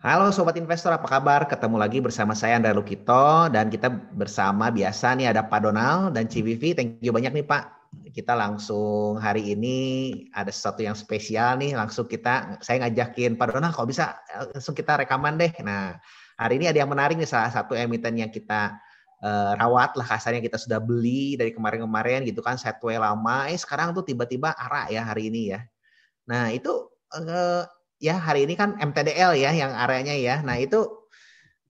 Halo Sobat Investor, apa kabar? Ketemu lagi bersama saya Andra Lukito dan kita bersama biasa nih ada Pak Donald dan Civivi. Thank you banyak nih Pak. Kita langsung hari ini ada sesuatu yang spesial nih. Langsung kita, saya ngajakin Pak Donald kalau bisa langsung kita rekaman deh. Nah hari ini ada yang menarik nih salah satu emiten yang kita uh, rawat lah kasarnya kita sudah beli dari kemarin-kemarin gitu kan setway lama. Eh sekarang tuh tiba-tiba arah ya hari ini ya. Nah itu uh, ya hari ini kan MTDL ya yang areanya ya. Nah itu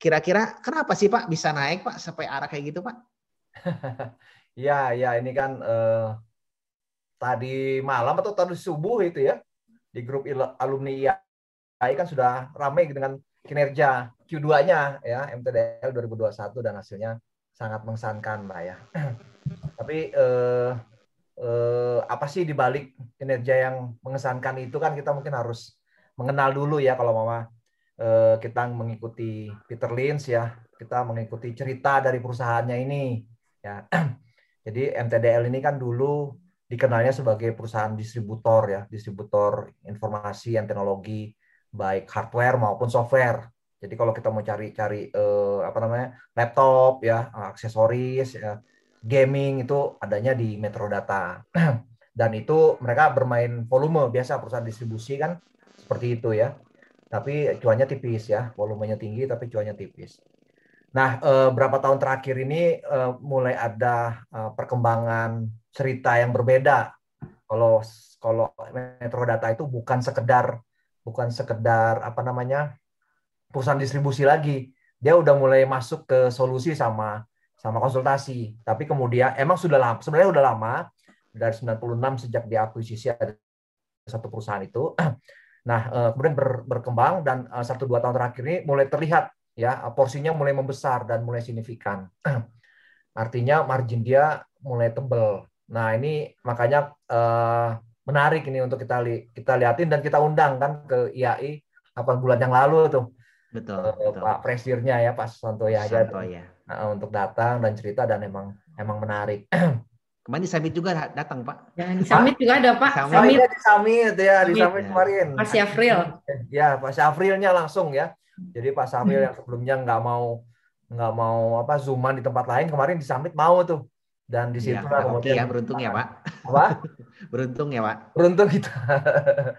kira-kira kenapa sih Pak bisa naik Pak sampai arah kayak gitu Pak? ya ya ini kan eh, tadi malam atau tadi subuh itu ya di grup alumni IAI kan sudah ramai dengan kinerja Q2-nya ya MTDL 2021 dan hasilnya sangat mengesankan Mbak ya. Tapi eh, eh, apa sih dibalik kinerja yang mengesankan itu kan kita mungkin harus mengenal dulu ya kalau mama. Eh, kita mengikuti Peter Lynch ya. Kita mengikuti cerita dari perusahaannya ini ya. Jadi MTDL ini kan dulu dikenalnya sebagai perusahaan distributor ya. Distributor informasi dan teknologi baik hardware maupun software. Jadi kalau kita mau cari-cari eh, apa namanya laptop ya aksesoris ya, gaming itu adanya di Metro Data. Dan itu mereka bermain volume biasa perusahaan distribusi kan seperti itu ya. Tapi cuannya tipis ya, volumenya tinggi tapi cuannya tipis. Nah, eh, berapa tahun terakhir ini eh, mulai ada eh, perkembangan cerita yang berbeda. Kalau kalau Metro Data itu bukan sekedar bukan sekedar apa namanya perusahaan distribusi lagi. Dia udah mulai masuk ke solusi sama sama konsultasi. Tapi kemudian emang sudah lama, sebenarnya udah lama dari 96 sejak diakuisisi ada satu perusahaan itu. Nah, eh, kemudian ber, berkembang dan eh, satu dua tahun terakhir ini mulai terlihat ya porsinya mulai membesar dan mulai signifikan. Artinya margin dia mulai tebel. Nah, ini makanya uh, menarik ini untuk kita li kita liatin dan kita undang kan ke IAI 8 bulan yang lalu tuh. Betul, uh, betul. Pak Presidirnya ya, Pak Santoya aja. Santoya. Uh, untuk datang dan cerita dan emang emang menarik. Kemarin di summit juga datang Pak. Ya, di summit juga ada Pak. Summit. Summit. Iya, di summit ya, di summit ya. kemarin. Pak Syafril. Ya, Pak Syafrilnya langsung ya. Jadi Pak Syafril hmm. yang sebelumnya nggak mau nggak mau apa zooman di tempat lain kemarin di summit mau tuh dan di situ ya, lah kemudian ya beruntung ya pak apa beruntung ya pak beruntung kita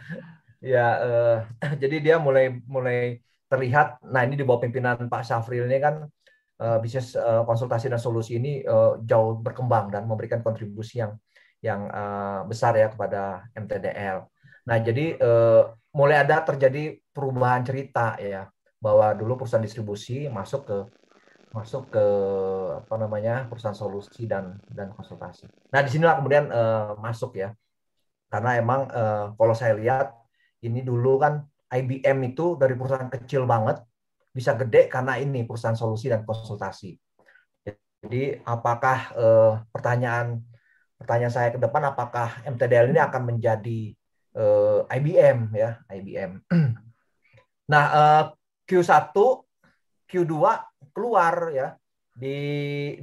ya eh, jadi dia mulai mulai terlihat nah ini di bawah pimpinan Pak Syafril ini kan bisnis uh, konsultasi dan solusi ini uh, jauh berkembang dan memberikan kontribusi yang yang besar ya kepada MTDL. Nah, jadi mulai ada terjadi perubahan cerita ya bahwa dulu perusahaan distribusi masuk ke masuk ke apa namanya perusahaan solusi dan dan konsultasi. Nah, di sinilah kemudian masuk ya karena emang kalau saya lihat ini dulu kan IBM itu dari perusahaan kecil banget bisa gede karena ini perusahaan solusi dan konsultasi. Jadi apakah eh, pertanyaan pertanyaan saya ke depan apakah MTDL ini akan menjadi eh, IBM ya IBM. nah eh, Q1 Q2 keluar ya di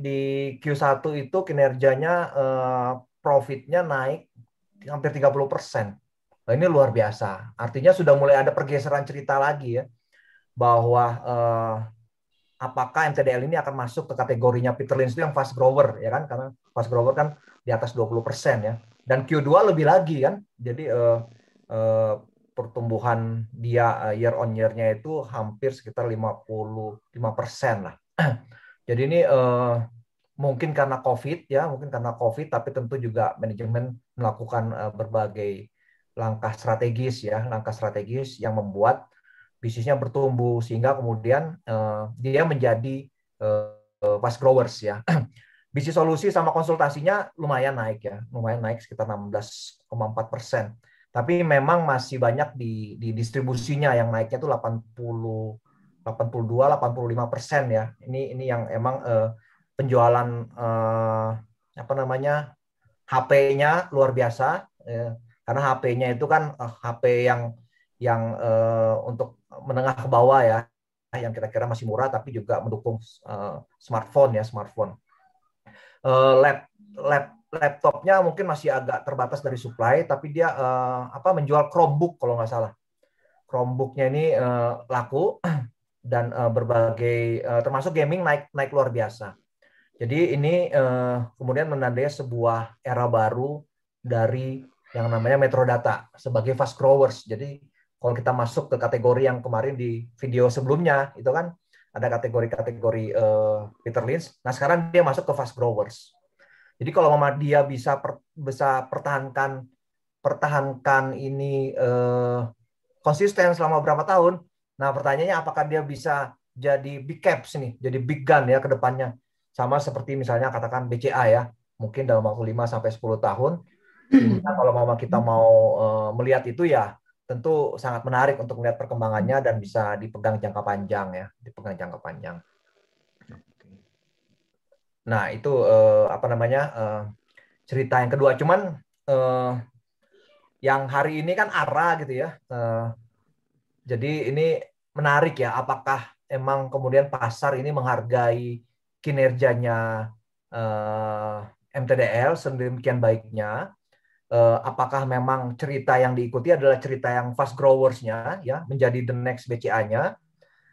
di Q1 itu kinerjanya eh, profitnya naik hampir 30 persen. Nah, ini luar biasa. Artinya sudah mulai ada pergeseran cerita lagi ya bahwa uh, apakah MTDL ini akan masuk ke kategorinya Peter Lynch itu yang fast grower ya kan? Karena fast grower kan di atas 20% ya. Dan Q2 lebih lagi kan? Jadi uh, uh, pertumbuhan dia uh, year on year-nya itu hampir sekitar 55% lah. Jadi ini uh, mungkin karena COVID ya mungkin karena COVID tapi tentu juga manajemen melakukan uh, berbagai langkah strategis ya. Langkah strategis yang membuat bisnisnya bertumbuh sehingga kemudian uh, dia menjadi uh, fast growers ya. Bisnis solusi sama konsultasinya lumayan naik ya, lumayan naik sekitar 16,4 persen. Tapi memang masih banyak di, di distribusinya yang naiknya itu 80, 82, 85 persen ya. Ini ini yang emang uh, penjualan uh, apa namanya HP-nya luar biasa. Ya. Karena HP-nya itu kan uh, HP yang yang uh, untuk menengah ke bawah ya yang kira-kira masih murah tapi juga mendukung uh, smartphone ya smartphone uh, lap, lap laptopnya mungkin masih agak terbatas dari supply tapi dia uh, apa menjual Chromebook kalau nggak salah Chromebooknya ini uh, laku dan uh, berbagai uh, termasuk gaming naik naik luar biasa. Jadi ini uh, kemudian menandai sebuah era baru dari yang namanya metrodata sebagai fast growers. Jadi kalau kita masuk ke kategori yang kemarin di video sebelumnya itu kan ada kategori-kategori uh, Peter Lynch. Nah sekarang dia masuk ke fast growers. Jadi kalau mama dia bisa per, bisa pertahankan pertahankan ini uh, konsisten selama berapa tahun, nah pertanyaannya apakah dia bisa jadi big caps nih, jadi big gun ya ke depannya. Sama seperti misalnya katakan BCA ya, mungkin dalam waktu 5 sampai 10 tahun. Sehingga kalau mama kita mau uh, melihat itu ya tentu sangat menarik untuk melihat perkembangannya dan bisa dipegang jangka panjang ya, dipegang jangka panjang. Nah, itu uh, apa namanya? Uh, cerita yang kedua. Cuman uh, yang hari ini kan ARA gitu ya. Uh, jadi ini menarik ya, apakah emang kemudian pasar ini menghargai kinerjanya uh, MTDL sedemikian baiknya, uh, apakah memang cerita yang diikuti adalah cerita yang fast growers-nya ya menjadi the next BCA-nya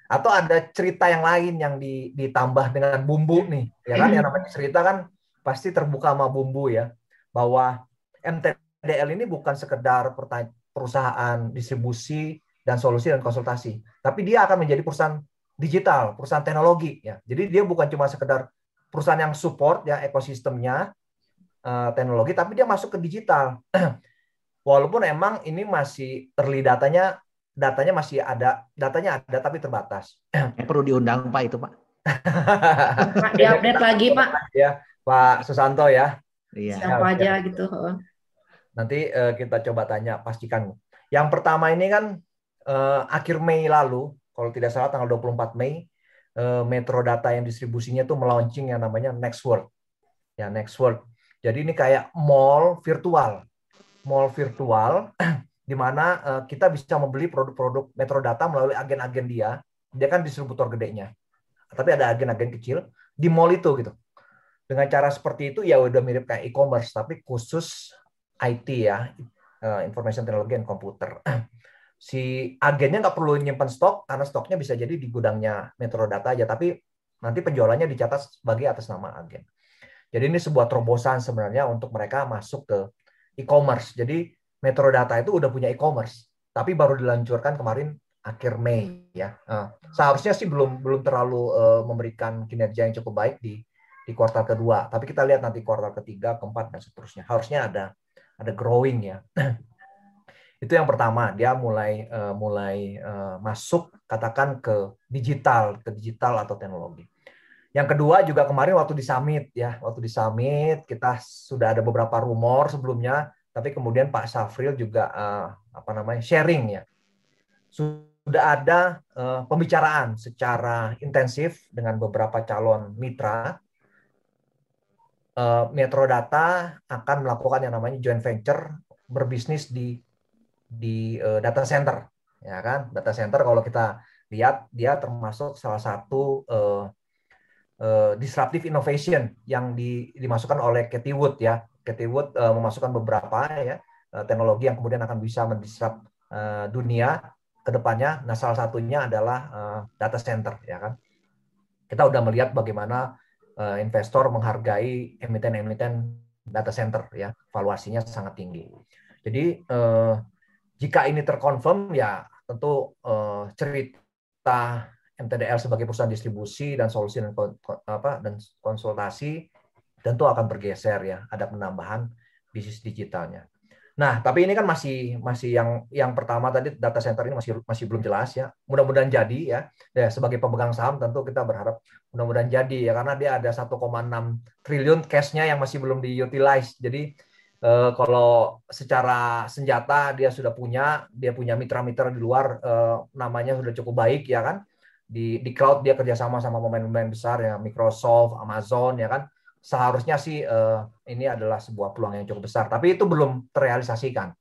atau ada cerita yang lain yang ditambah dengan bumbu nih ya kan? Yang namanya cerita kan pasti terbuka sama bumbu ya. Bahwa MTDL ini bukan sekedar perusahaan distribusi dan solusi dan konsultasi tapi dia akan menjadi perusahaan digital, perusahaan teknologi ya. Jadi dia bukan cuma sekedar perusahaan yang support ya ekosistemnya uh, teknologi, tapi dia masuk ke digital. Walaupun emang ini masih early datanya datanya masih ada, datanya ada tapi terbatas. Perlu diundang Pak itu Pak. Diupdate lagi Pak. Ya Pak Susanto ya. Iya. Siapa aja gitu. Nanti uh, kita coba tanya pastikan. Yang pertama ini kan uh, akhir Mei lalu kalau tidak salah tanggal 24 Mei eh, Metro Data yang distribusinya itu melaunching yang namanya Next World. Ya, Next World. Jadi ini kayak mall virtual. Mall virtual di mana eh, kita bisa membeli produk-produk Metro Data melalui agen-agen dia. Dia kan distributor gedenya. Tapi ada agen-agen kecil di mall itu gitu. Dengan cara seperti itu ya udah mirip kayak e-commerce tapi khusus IT ya, eh, information technology and computer. si agennya nggak perlu nyimpan stok karena stoknya bisa jadi di gudangnya Metrodata aja, tapi nanti penjualannya dicatat sebagai atas nama agen. Jadi ini sebuah terobosan sebenarnya untuk mereka masuk ke e-commerce. Jadi Metrodata itu udah punya e-commerce, tapi baru diluncurkan kemarin akhir Mei ya. Nah, seharusnya sih belum belum terlalu uh, memberikan kinerja yang cukup baik di di kuartal kedua, tapi kita lihat nanti kuartal ketiga, keempat dan seterusnya. Harusnya ada ada growing ya. Itu yang pertama, dia mulai uh, mulai uh, masuk katakan ke digital, ke digital atau teknologi. Yang kedua juga kemarin waktu di summit ya, waktu di summit kita sudah ada beberapa rumor sebelumnya, tapi kemudian Pak Safril juga uh, apa namanya sharing ya. Sudah ada uh, pembicaraan secara intensif dengan beberapa calon mitra uh, Metro Data akan melakukan yang namanya joint venture berbisnis di di uh, data center ya kan data center kalau kita lihat dia termasuk salah satu uh, uh, disruptive innovation yang di, dimasukkan oleh Katie Wood ya. Katie Wood uh, memasukkan beberapa ya uh, teknologi yang kemudian akan bisa mendisrupt uh, dunia ke depannya nah salah satunya adalah uh, data center ya kan. Kita udah melihat bagaimana uh, investor menghargai emiten-emiten data center ya. Valuasinya sangat tinggi. Jadi uh, jika ini terkonfirm ya tentu uh, cerita MTDL sebagai perusahaan distribusi dan solusi dan apa dan konsultasi tentu akan bergeser ya ada penambahan bisnis digitalnya. Nah, tapi ini kan masih masih yang yang pertama tadi data center ini masih masih belum jelas ya. Mudah-mudahan jadi ya. Ya sebagai pemegang saham tentu kita berharap mudah-mudahan jadi ya karena dia ada 1,6 triliun cash-nya yang masih belum diutilize. Jadi uh, kalau secara senjata dia sudah punya, dia punya mitra-mitra di luar uh, namanya sudah cukup baik ya kan. Di di cloud dia kerjasama sama pemain-pemain besar ya Microsoft, Amazon ya kan. Seharusnya sih uh, ini adalah sebuah peluang yang cukup besar, tapi itu belum terrealisasikan.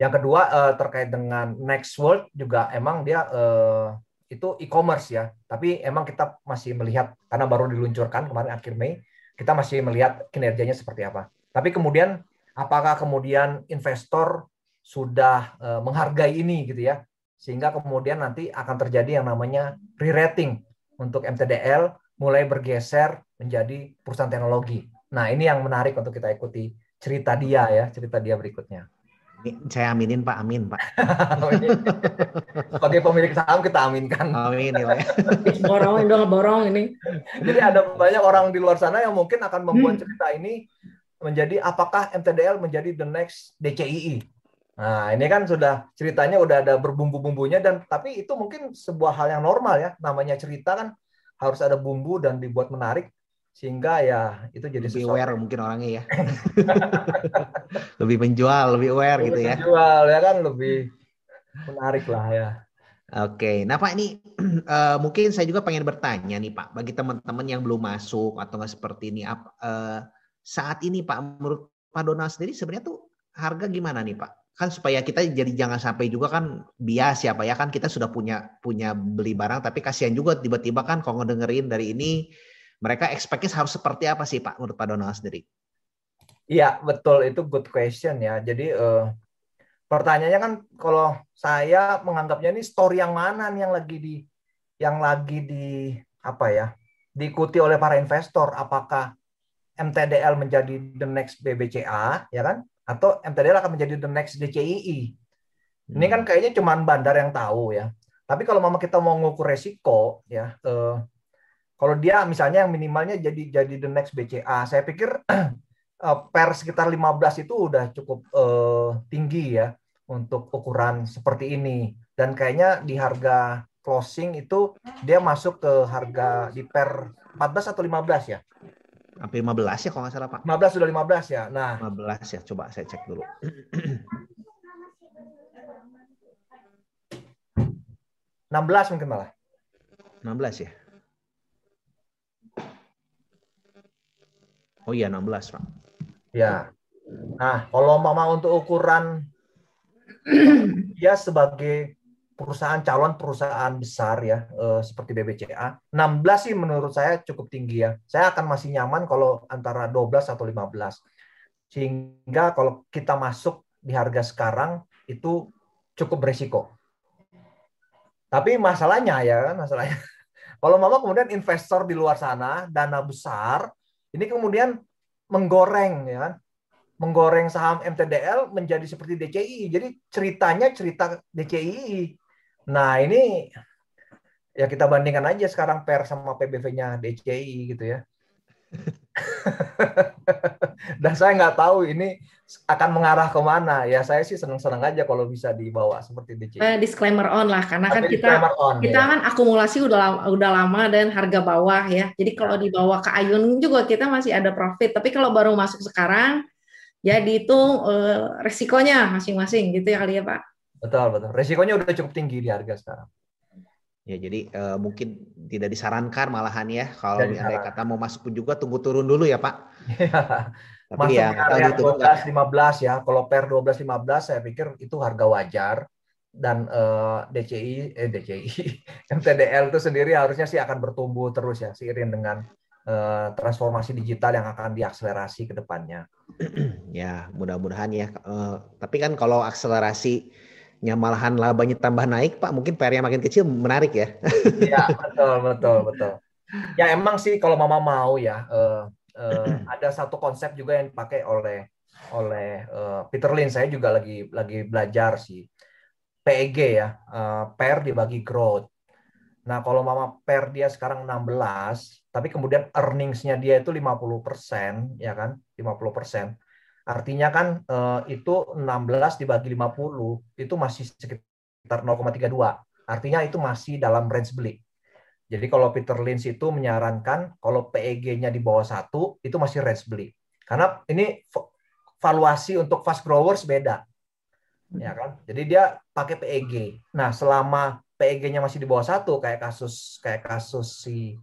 Yang kedua uh, terkait dengan Next World juga emang dia uh, itu e-commerce ya, tapi emang kita masih melihat karena baru diluncurkan kemarin akhir Mei, kita masih melihat kinerjanya seperti apa. Tapi kemudian apakah kemudian investor sudah menghargai ini gitu ya sehingga kemudian nanti akan terjadi yang namanya re-rating untuk MTDL mulai bergeser menjadi perusahaan teknologi. Nah, ini yang menarik untuk kita ikuti cerita dia ya, cerita dia berikutnya. Saya aminin Pak, amin Pak. Sebagai pemilik saham kita aminkan. Amin ya. borong dong, borong ini. Jadi ada banyak orang di luar sana yang mungkin akan membuat hmm. cerita ini menjadi apakah MTDL menjadi the next DCII. Nah, ini kan sudah ceritanya udah ada berbumbu-bumbunya dan tapi itu mungkin sebuah hal yang normal ya. Namanya cerita kan harus ada bumbu dan dibuat menarik sehingga ya itu jadi lebih sesuatu. aware mungkin orangnya ya lebih menjual lebih aware lebih gitu ya menjual ya kan lebih menarik lah ya Oke, nah Pak ini uh, mungkin saya juga pengen bertanya nih Pak, bagi teman-teman yang belum masuk atau nggak seperti ini, uh, saat ini Pak, menurut Pak Donald sendiri sebenarnya tuh harga gimana nih Pak? Kan supaya kita jadi jangan sampai juga kan bias ya Pak ya kan kita sudah punya punya beli barang tapi kasihan juga tiba-tiba kan kalau ngedengerin dari ini mereka expect harus seperti apa sih Pak menurut Pak Donald sendiri? Iya betul itu good question ya. Jadi uh, pertanyaannya kan kalau saya menganggapnya ini story yang mana nih yang lagi di yang lagi di apa ya diikuti oleh para investor apakah MTDL menjadi the next BBCA ya kan atau MTDL akan menjadi the next DCII ini kan hmm. kayaknya cuma bandar yang tahu ya tapi kalau mama kita mau ngukur resiko ya eh, kalau dia misalnya yang minimalnya jadi jadi the next BCA, saya pikir uh, per sekitar 15 itu udah cukup uh, tinggi ya untuk ukuran seperti ini. Dan kayaknya di harga closing itu dia masuk ke harga di per 14 atau 15 ya? Hampir 15 ya kalau nggak salah Pak. 15 sudah 15 ya. Nah, 15 ya. Coba saya cek dulu. 16 mungkin malah. 16 ya. Oh iya 16 Pak. Ya. Nah kalau mama untuk ukuran ya sebagai perusahaan calon perusahaan besar ya eh, seperti BBCA 16 sih menurut saya cukup tinggi ya. Saya akan masih nyaman kalau antara 12 atau 15. Sehingga kalau kita masuk di harga sekarang itu cukup berisiko. Tapi masalahnya ya kan masalahnya kalau mama kemudian investor di luar sana dana besar ini kemudian menggoreng ya kan menggoreng saham MTDL menjadi seperti DCI jadi ceritanya cerita DCI nah ini ya kita bandingkan aja sekarang per sama PBV-nya DCI gitu ya dan saya nggak tahu ini akan mengarah ke mana. Ya saya sih senang-senang aja kalau bisa dibawa seperti DCI. Eh, disclaimer on lah, karena kan kita on, kita ya. kan akumulasi udah udah lama dan harga bawah ya. Jadi kalau dibawa ke Ayun juga kita masih ada profit. Tapi kalau baru masuk sekarang, ya dihitung eh, resikonya masing-masing gitu ya kali ya Pak. Betul betul. Resikonya udah cukup tinggi di harga sekarang. Ya, jadi uh, mungkin tidak disarankan malahan ya kalau ada kata mau masuk pun juga tunggu turun dulu ya Pak. Tapi Masuk ya area 12 15 ya. Kalau per 12 15 saya pikir itu harga wajar dan uh, eh, DCI eh DCI MTDL itu sendiri harusnya sih akan bertumbuh terus ya seiring dengan uh, transformasi digital yang akan diakselerasi ke depannya. ya, mudah-mudahan ya. Uh, tapi kan kalau akselerasi nya malahan labanya tambah naik, Pak, mungkin PR-nya makin kecil menarik ya. Iya, betul, betul, betul. Ya emang sih kalau Mama mau ya, uh, uh, ada satu konsep juga yang dipakai oleh oleh uh, Peter Lin. Saya juga lagi lagi belajar sih. PEG ya, uh, per dibagi growth. Nah, kalau Mama per dia sekarang 16, tapi kemudian earnings-nya dia itu 50%, ya kan? 50%. Artinya kan eh, itu 16 dibagi 50 itu masih sekitar 0,32. Artinya itu masih dalam range beli. Jadi kalau Peter Lynch itu menyarankan kalau PEG-nya di bawah satu itu masih range beli. Karena ini valuasi untuk fast growers beda. Ya kan? Jadi dia pakai PEG. Nah, selama PEG-nya masih di bawah satu kayak kasus kayak kasus si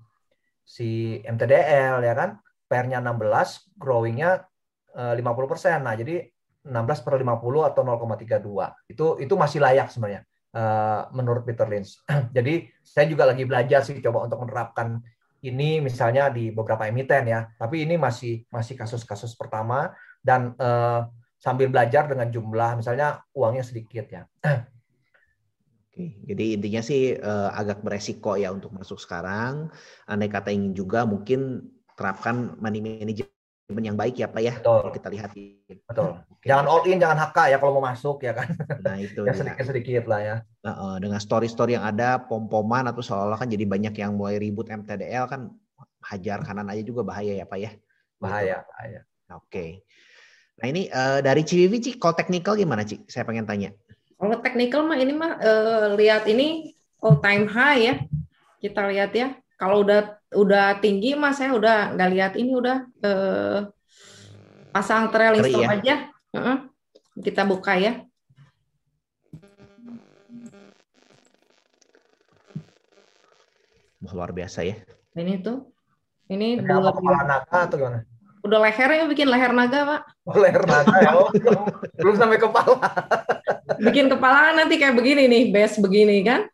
si MTDL ya kan, PR-nya 16, growing-nya 50%. Eh, nah, jadi 16 per 50 atau 0,32. Itu itu masih layak sebenarnya uh, menurut Peter Lynch. jadi saya juga lagi belajar sih coba untuk menerapkan ini misalnya di beberapa emiten ya. Tapi ini masih masih kasus-kasus pertama dan uh, sambil belajar dengan jumlah misalnya uangnya sedikit ya. Jadi intinya sih uh, agak beresiko ya untuk masuk sekarang. Andai kata ingin juga mungkin terapkan money management yang baik ya Pak ya. Betul. Kalau kita lihat. Betul. Oke. Jangan all in, jangan HK ya kalau mau masuk ya kan. Nah itu. ya sedikit-sedikit lah ya. Uh, dengan story-story yang ada, pom-poman atau seolah-olah kan jadi banyak yang mulai ribut MTDL kan hajar kanan aja juga bahaya ya Pak ya. Bahaya, bahaya. Oke. Nah ini uh, dari Civivi Ci, call technical gimana Ci? Saya pengen tanya. Kalau technical mah ini mah uh, lihat ini all time high ya. Kita lihat ya. Kalau udah udah tinggi mah saya udah nggak lihat ini udah uh, pasang trailing stop ya? aja. Uh -uh. Kita buka ya. Luar biasa ya. Ini tuh. Ini, kepala naga atau gimana? Udah lehernya bikin leher naga, Pak. Oh, leher naga ya. Oh, belum sampai kepala. bikin kepala kan nanti kayak begini nih, base begini kan.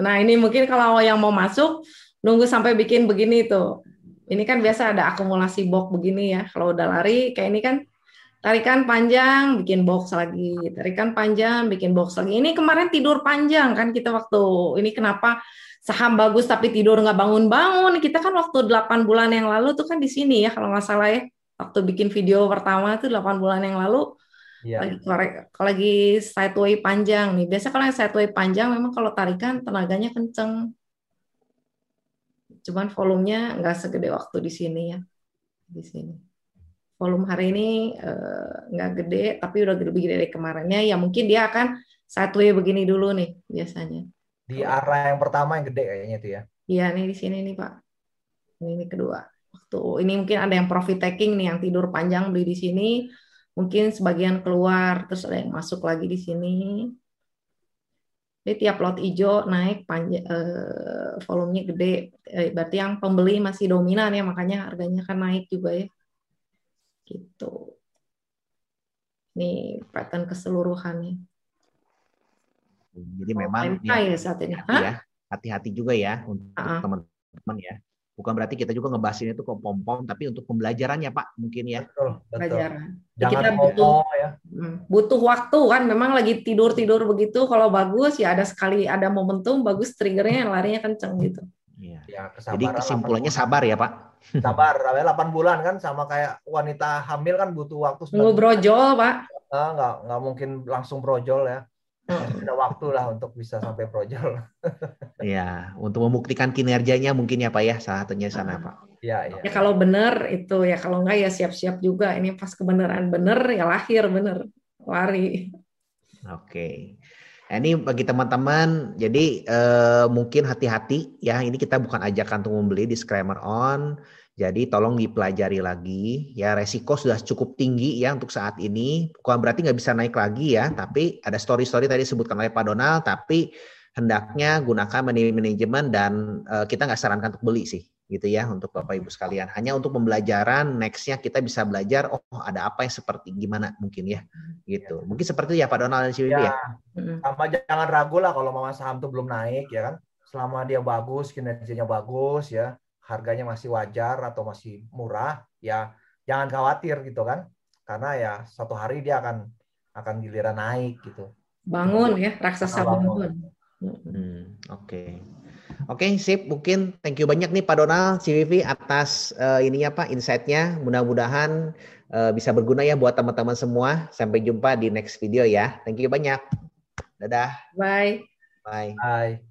Nah, ini mungkin kalau yang mau masuk nunggu sampai bikin begini tuh. Ini kan biasa ada akumulasi box begini ya. Kalau udah lari kayak ini kan tarikan panjang, bikin box lagi, tarikan panjang, bikin box lagi. Ini kemarin tidur panjang kan kita waktu ini kenapa saham bagus tapi tidur nggak bangun-bangun. Kita kan waktu 8 bulan yang lalu tuh kan di sini ya kalau nggak salah ya. Waktu bikin video pertama tuh 8 bulan yang lalu ya. lagi korek, kalau lagi sideway panjang nih. Biasa kalau yang sideway panjang memang kalau tarikan tenaganya kenceng. Cuman volumenya nggak segede waktu di sini ya. Di sini. Volume hari ini eh, nggak gede, tapi udah lebih gede dari kemarinnya. Ya mungkin dia akan sideway begini dulu nih biasanya. Di arah yang pertama yang gede kayaknya itu ya. Iya, nih di sini nih, Pak. Ini, ini kedua. Waktu ini mungkin ada yang profit taking nih yang tidur panjang beli di sini, mungkin sebagian keluar terus ada yang masuk lagi di sini. Jadi tiap lot hijau naik panjang eh, volumenya gede. Eh, berarti yang pembeli masih dominan ya, makanya harganya kan naik juga ya. Gitu. Ini pattern keseluruhannya. Jadi oh, memang ya, saat ini. Ya, hati-hati juga ya untuk teman-teman ya. Bukan berarti kita juga ngebahasin itu ke pom-pom, tapi untuk pembelajarannya Pak mungkin ya. Betul, betul. Pelajaran. Jangan kita butuh, ya. Hmm, butuh waktu kan. Memang lagi tidur tidur begitu. Kalau bagus ya ada sekali ada momentum bagus triggernya yang larinya kenceng gitu. Iya. Ya, Jadi kesimpulannya sabar ya Pak. Sabar, 8 bulan kan sama kayak wanita hamil kan butuh waktu. Nunggu brojol Pak. Ah, nggak nggak mungkin langsung brojol ya ada waktu lah untuk bisa sampai projol. Iya, untuk membuktikan kinerjanya mungkin ya Pak ya, salah satunya sana Pak. Iya, iya. Ya kalau benar itu ya kalau enggak ya siap-siap juga. Ini pas kebenaran benar ya lahir benar, lari. Oke. Nah, ini bagi teman-teman, jadi eh, mungkin hati-hati ya. Ini kita bukan ajakan untuk membeli disclaimer on jadi tolong dipelajari lagi ya resiko sudah cukup tinggi ya untuk saat ini. Bukan berarti nggak bisa naik lagi ya, tapi ada story-story tadi disebutkan oleh Pak Donald, tapi hendaknya gunakan manajemen dan uh, kita nggak sarankan untuk beli sih gitu ya untuk Bapak Ibu sekalian. Hanya untuk pembelajaran nextnya kita bisa belajar oh ada apa yang seperti gimana mungkin ya gitu. Mungkin seperti itu ya Pak Donald dan Cibibi ya. ya. Sama jangan ragu lah kalau mama saham tuh belum naik ya kan. Selama dia bagus, kinerjanya bagus ya harganya masih wajar atau masih murah, ya jangan khawatir gitu kan. Karena ya satu hari dia akan akan giliran naik gitu. Bangun ya, raksasa bangun. Hmm, Oke. Okay. Oke, okay, sip. Mungkin thank you banyak nih Pak Donald, CVV atas uh, ininya Pak, insight-nya. Mudah-mudahan uh, bisa berguna ya buat teman-teman semua. Sampai jumpa di next video ya. Thank you banyak. Dadah. Bye. Bye. Bye.